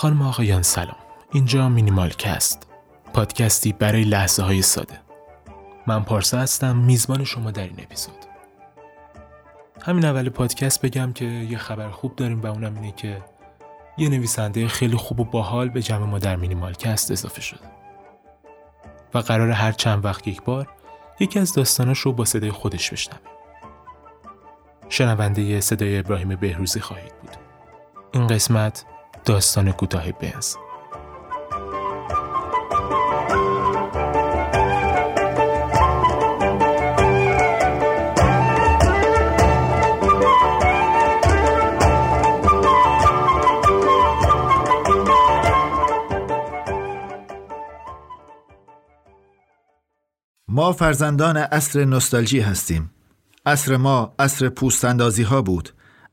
خانم ها آقایان سلام. اینجا مینیمال‌کست. پادکستی برای لحظه های ساده. من پارسا هستم میزبان شما در این اپیزود. همین اول پادکست بگم که یه خبر خوب داریم و اونم اینه که یه نویسنده خیلی خوب و باحال به جمع ما در مینیمال‌کست اضافه شده. و قراره هر چند وقت یک بار یکی از داستاناش رو با صدای خودش بشنویم. شنونده صدای ابراهیم بهروزی خواهید بود. این قسمت داستان کوتاه بنز ما فرزندان عصر نوستالژی هستیم. عصر ما عصر پوستندازی ها بود.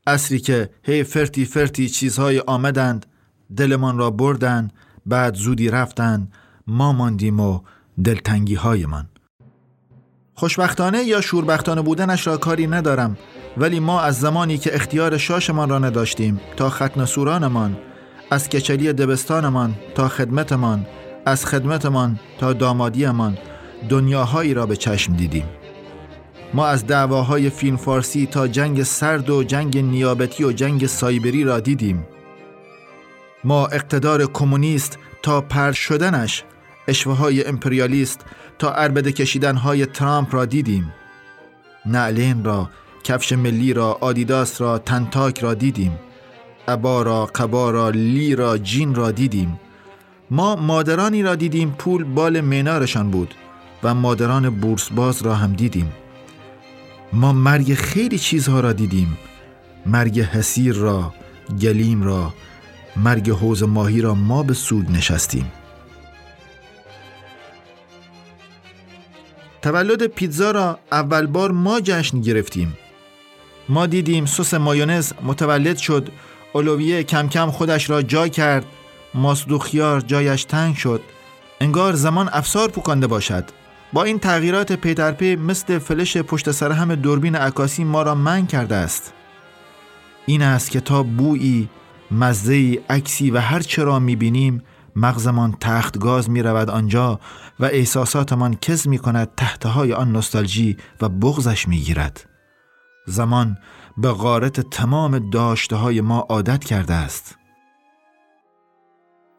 عصری که هی فرتی فرتی چیزهای آمدند دلمان را بردند بعد زودی رفتند ما ماندیم و دلتنگی هایمان خوشبختانه یا شوربختانه بودنش را کاری ندارم ولی ما از زمانی که اختیار شاشمان را نداشتیم تا ختن سورانمان از کچلی دبستانمان تا خدمتمان از خدمتمان تا دامادیمان دنیاهایی را به چشم دیدیم. ما از دعواهای فیلم فارسی تا جنگ سرد و جنگ نیابتی و جنگ سایبری را دیدیم. ما اقتدار کمونیست تا پر شدنش اشوه های امپریالیست تا عربده کشیدن های ترامپ را دیدیم. نعلین را کفش ملی را آدیداس را تنتاک را دیدیم. ابا را قبا را لی را جین را دیدیم. ما مادرانی را دیدیم پول بال مینارشان بود و مادران بورس باز را هم دیدیم. ما مرگ خیلی چیزها را دیدیم. مرگ حسیر را گلیم را مرگ حوز ماهی را ما به سود نشستیم. تولد پیتزا را اول بار ما جشن گرفتیم. ما دیدیم سس مایونز متولد شد اولویه کم کم خودش را جا کرد. ماسدوخیار جایش تنگ شد. انگار زمان افسار پوکانده باشد. با این تغییرات پیترپی مثل فلش پشت سر هم دوربین عکاسی ما را من کرده است این است که تا بویی مزه عکسی و هر چرا می‌بینیم مغزمان تخت گاز می رود آنجا و احساساتمان کز می کند تحتهای آن نستالژی و بغزش می گیرد. زمان به غارت تمام داشته های ما عادت کرده است.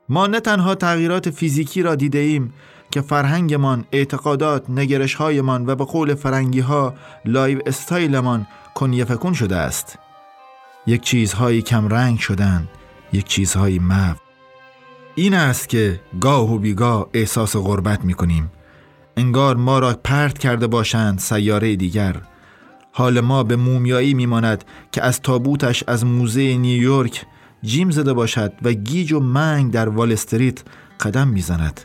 ما نه تنها تغییرات فیزیکی را دیده ایم که فرهنگمان، اعتقادات، نگرشهایمان و به قول فرنگی ها lifestyle مان کن فیکون شده است. یک چیزهایی کم رنگ شدن، یک چیزهایی محو. این است که گاه و بیگاه احساس غربت می کنیم. انگار ما را پرت کرده باشند سیاره دیگر. حال ما به مومیایی میماند که از تابوتش از موزه نیویورک جیم زده باشد و گیج و منگ در وال استریت قدم می‌زند.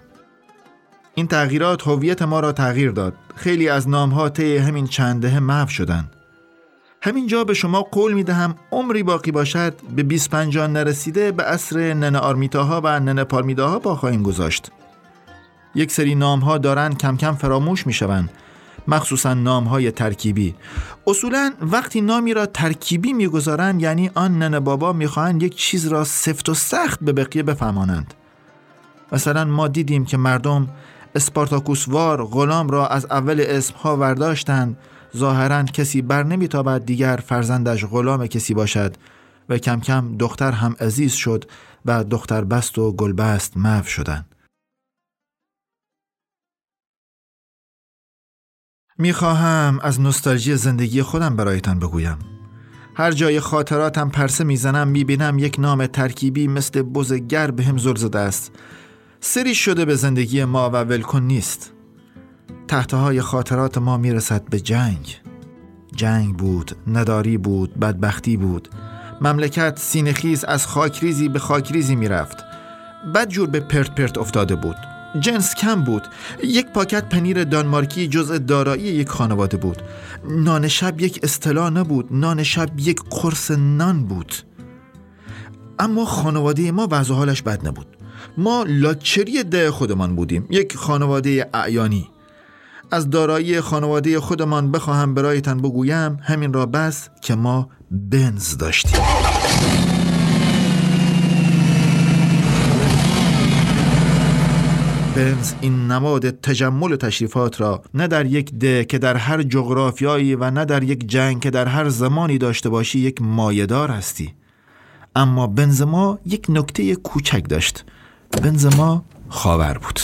این تغییرات هویت ما را تغییر داد. خیلی از نامها طی همین چند دهه محو شدند. همینجا به شما قول می دهم عمری باقی باشد به 25 نرسیده به عصر ننه آرمیتاها و ننه پارمیداها با خواهیم گذاشت. یک سری نام ها دارن کم کم فراموش می شوند مخصوصا نام های ترکیبی. اصولا وقتی نامی را ترکیبی می‌گذارند یعنی آن ننه بابا می‌خواهند یک چیز را سفت و سخت به بقیه بفهمانند. مثلا ما دیدیم که مردم اسپارتاکوسوار غلام را از اول اسمها ورداشتند. ظاهرا کسی بر نمیتابد دیگر فرزندش غلام کسی باشد و کم کم دختر هم عزیز شد و دختر بست و گلبست محو شدند. می‌خواهم از نستالژی زندگی خودم برایتان بگویم. هر جای خاطراتم پرسه می‌زنم می‌بینم یک نام ترکیبی مثل بزگر به هم زل زده است. سری شده به زندگی ما و ولکن نیست. تحتهای خاطرات ما می‌رسد به جنگ. جنگ بود نداری بود بدبختی بود. مملکت سینخیز از خاکریزی به خاکریزی می‌رفت. بد جور به پرت پرت افتاده بود. جنس کم بود. یک پاکت پنیر دانمارکی جزء دارایی یک خانواده بود. نان شب یک اصطلاح نبود. نان شب یک قرص نان بود. اما خانواده ما وضع حالش بد نبود. ما لاچری ده خودمان بودیم یک خانواده اعیانی. از دارایی خانواده خودمان بخواهم برایتان بگویم همین را بس که ما بنز داشتیم. بنز این نماد تجمل تشریفات را نه در یک ده که در هر جغرافیایی و نه در یک جنگ که در هر زمانی داشته باشی یک مایدار هستی. اما بنزما یک نکته کوچک داشت. بنزما خاور بود.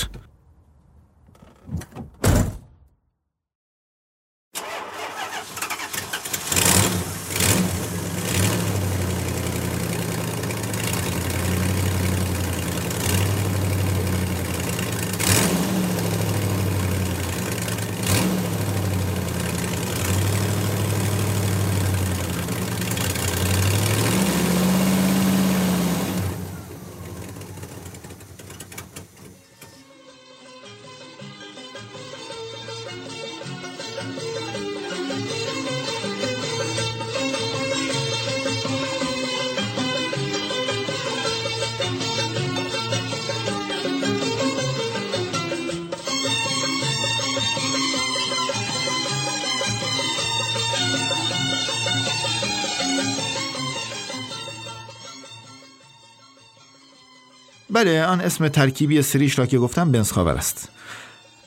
بله آن اسم ترکیبی سریش را که گفتم بنسخاور است.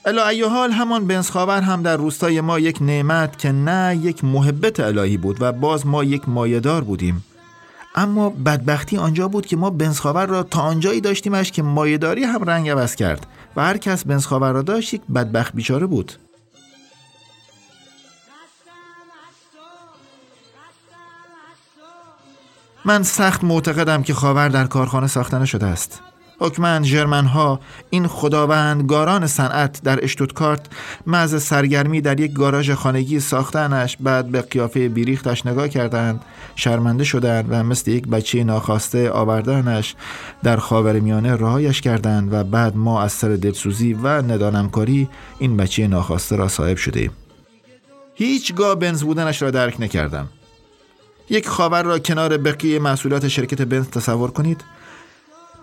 الا حال همان بنسخاور هم در روستای ما یک نعمت که نه یک محبت الهی بود و باز ما یک مایدار بودیم. اما بدبختی آنجا بود که ما بنسخاور را تا آنجایی داشتیمش که مایداری هم رنگ عوض کرد و هر کس بنسخاور را داشت یک بدبخت بیچاره بود. من سخت معتقدم که خاور در کارخانه ساخته شده است. حکمن جرمن ها این خداوندگاران صنعت در اشتوتکارت محض سرگرمی در یک گاراژ خانگی ساختنش بعد به قیافه بیریختش نگاه کردند شرمنده شدند و مثل یک بچه ناخواسته آوردنش در خاور میانه رهایش کردند و بعد ما از سر دلسوزی و ندانمکاری این بچه ناخواسته را صاحب شده هیچگاه بنز بودنش را درک نکردم. یک خاور را کنار بقیه محصولات شرکت بنز تصور کنید.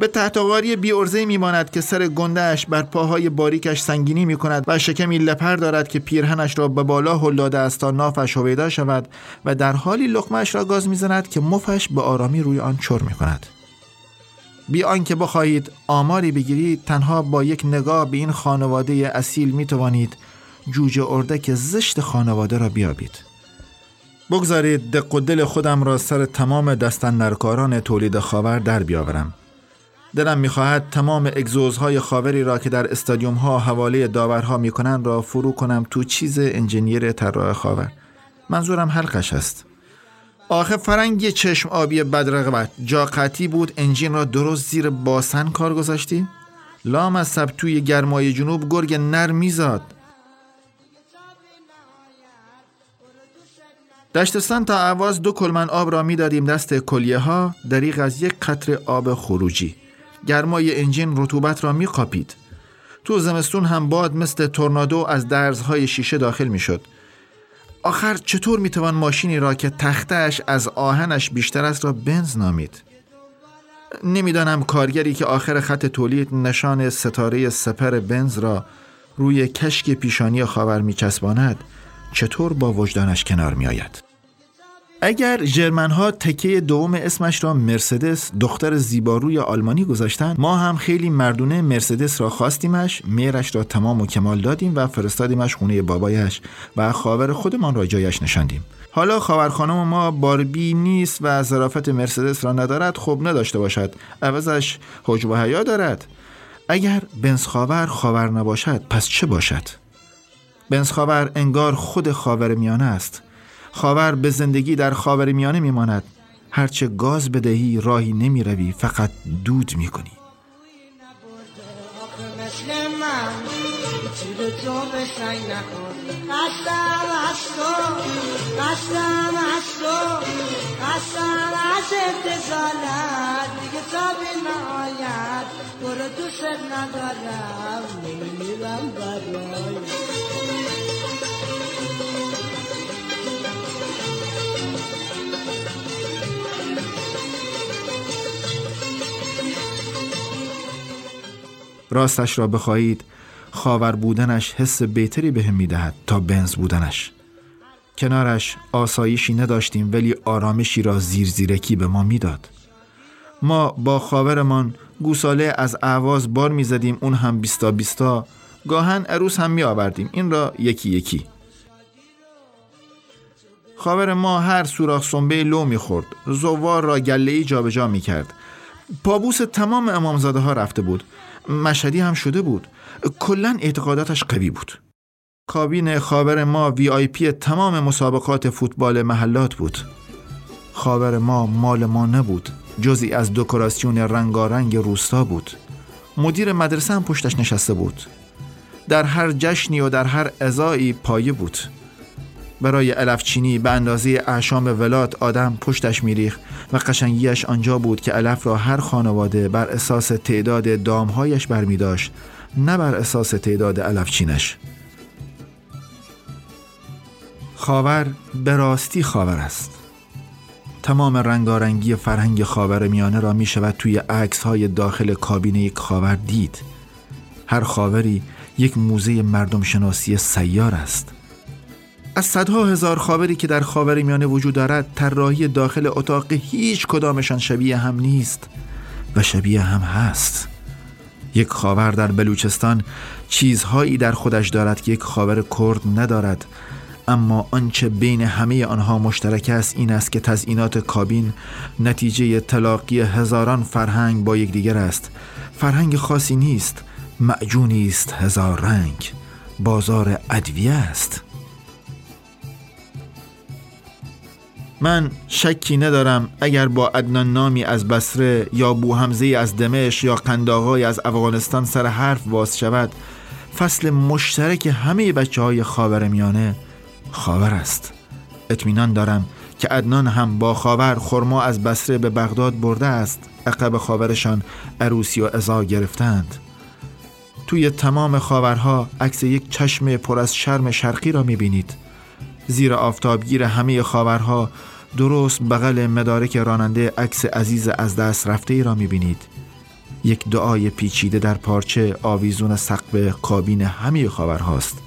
به تحتاواری بی ارزه میماند که سر گندهش بر پاهای باریکش سنگینی می کند و شکمی لپر دارد که پیرهنش را به بالا هلاده است تا نافش هویدا شود و در حالی لقمهش را گاز می‌زند که مفش به آرامی روی آن چر می کند. بی آنکه بخواهید آماری بگیرید تنها با یک نگاه به این خانواده اصیل می توانید جوجه اردک زشت خانواده را بیابید. بگذارید دق خودم را سر تمام دستن تولید خاور در بیاورم. دلم می‌خواهد تمام اگزوزهای خاوری را که در استادیوم ها حواله داورها می‌کنند را فرو کنم تو چیز انجینیر طراح خاور. منظورم حلقش است. آخه فرنگی چشم آبی بدرقبت. جا قطی بود انجین را درست زیر باسن کار گذاشتی؟ لام از سب توی گرمای جنوب گرگ نر میزاد. دشتستان تا عواز دو کلمن آب را می‌دادیم دست کلیه ها دریغ از یک قطر آب خروجی. گرمای انجین رطوبت را میقاپید تو زمستون هم باد مثل تورنادو از درزهای شیشه داخل می‌شد. آخر چطور می‌توان ماشینی را که تختش از آهنش بیشتر است را بنز نامید نمی‌دانم کارگری که آخر خط تولید نشان ستاره سپر بنز را روی کشک پیشانی خاور میچسباند چطور با وجدانش کنار میآید. اگر جرمن ها تکه دوم اسمش را مرسدس دختر زیباروی آلمانی گذاشتن ما هم خیلی مردونه مرسدس را خواستیمش میرش را تمام و کمال دادیم و فرستادیمش خونه بابایش و خاور خودمان را جایش نشاندیم. حالا خاور خانم ما باربی نیست و ظرافت مرسدس را ندارد خب نداشته باشد. عوضش حجب و حیا دارد. اگر بنز خاور خاور نباشد پس چه باشد؟ بنز خاور انگار خود خاور میانه است. خاور به زندگی در خاور میانه میماند. هرچه گاز بدهی راهی نمی روی فقط دود می کنی برو ندارم راستش را بخواهید خاور بودنش حس بهتری بهم به می‌دهد تا بنز بودنش. کنارش آسایشی نداشتیم ولی آرامشی را زیر زیرکی به ما می‌داد. ما با خاورمان گوساله از اعواز بار می زدیم اون هم بیستا بیستا. گاهن عروس هم می آوردیم این را یکی یکی. خاور ما هر سوراخ سنبه لو می خورد زوار را گله ای جابجا می کرد پابوس تمام امامزاده ها رفته بود. مشهدی هم شده بود. کلا اعتقاداتش قوی بود. کابین خاور ما وی آی پی تمام مسابقات فوتبال محلات بود. خاور ما مال ما نبود. جزی از دکوراسیون رنگارنگ روستا بود. مدیر مدرسه هم پشتش نشسته بود. در هر جشنی و در هر ازایی پایه بود. برای علفچینی به اندازه اعشام ولات آدم پشتش میریخ و قشنگیش آنجا بود که علف را هر خانواده بر اساس تعداد دامهایش برمی داشت نه بر اساس تعداد علفچینش. خاور به راستی خاور است. تمام رنگارنگی فرهنگ خاور میانه را می شود توی عکس های داخل کابین یک خاور دید. هر خاوری یک موزه مردم شناسی سیار است. از صدها هزار خاوری که در خاور میانه وجود دارد طراحی داخل اتاق هیچ کدامشان شبیه هم نیست و شبیه هم هست. یک خاور در بلوچستان چیزهایی در خودش دارد که یک خاور کرد ندارد. اما آنچه بین همه آنها مشترک است این است که تزئینات کابین نتیجه تلاقی هزاران فرهنگ با یکدیگر است. فرهنگ خاصی نیست معجونی است هزار رنگ. بازار ادویه است. من شکی ندارم اگر با عدنان نامی از بسره یا بو همزه از دمشق یا قنداغای از افغانستان سر حرف باز شود فصل مشترک همه بچه های خاور میانه خاور است. اطمینان دارم که عدنان هم با خاور خرما از بسره به بغداد برده است. عقب خاورشان عروسی و ازا گرفتند. توی تمام خاورها عکس یک چشم پر از شرم شرقی را می‌بینید. زیر آفتابگیر همه خاورها درست بغل مدارک راننده عکس عزیز از دست رفته ای را می‌بینید. یک دعای پیچیده در پارچه آویزون سقف کابین همه خاورهاست.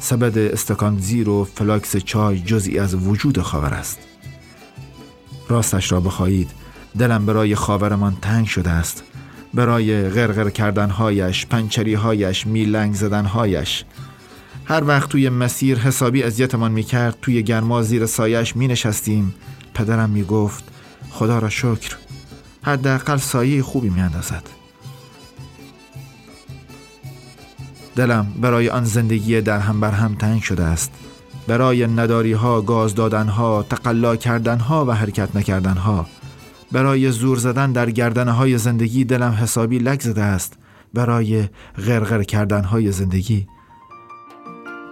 سبد استکان زیری و فلاکس چای جزئی از وجود خاور است. راستش را بخواهید. دلم برای خاورمان تنگ شده است. برای غرغر کردنهایش پنچریهایش میل‌لنگ زدنهایش. هر وقت توی مسیر حسابی اذیتمان می‌کرد توی گرما زیر سایه‌اش می نشستیم پدرم می گفت خدا را شکر حداقل سایه خوبی می اندازد. دلم برای آن زندگی در هم بر هم تنگ شده است. برای نداری ها گاز دادن ها تقلا کردن ها و حرکت نکردن ها برای زور زدن در گردنه های زندگی دلم حسابی لگ زده است. برای غرغر کردن های زندگی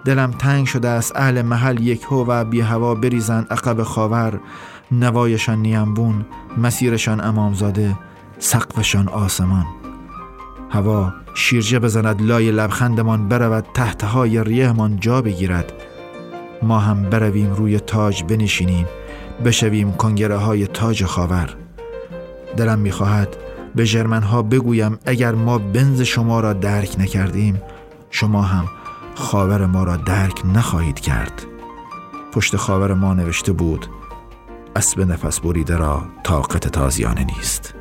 دلم تنگ شده است اهل محل یک هو و بی هوا بریزند عقب خاور. نوایشان نیمبون مسیرشان امامزاده سقفشان آسمان. هوا شیرجه بزند لای لبخندمان برود تحتهای ریهمان جا بگیرد. ما هم برویم روی تاج بنشینیم بشویم کنگره های تاج خاور. دلم می‌خواهد به جرمن ها بگویم اگر ما بنز شما را درک نکردیم شما هم خاور ما را درک نخواهید کرد. پشت خاور ما نوشته بود اسب نفس بریده را طاقت تازیانه نیست.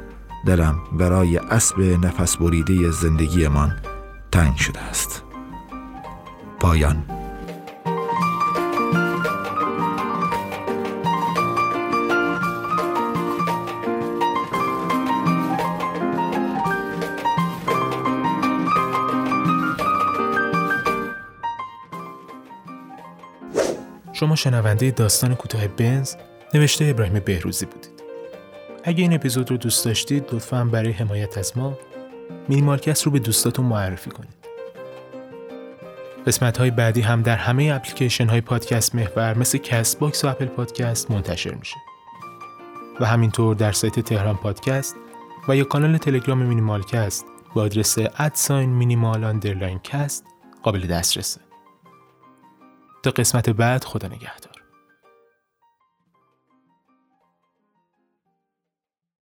دلم برای اسب نفس بریده زندگیمان تنگ شده است. پایان. شما شنونده داستان کوتاه بنز نوشته ابراهیم بهروزی بودید. اگه این اپیزود رو دوست داشتید لطفا برای حمایت از ما مینیمال‌کست رو به دوستاتون معرفی کنید. قسمت های بعدی هم در همه اپلیکیشن های پادکست محور مثل Castbox و Apple Podcast منتشر میشه. و همینطور در سایت تهران پادکست و یا کانال تلگرام مینیمال‌کست با آدرس at sign minimal underline cast قابل دسترسه. قسمت بعد خدا نگهدار.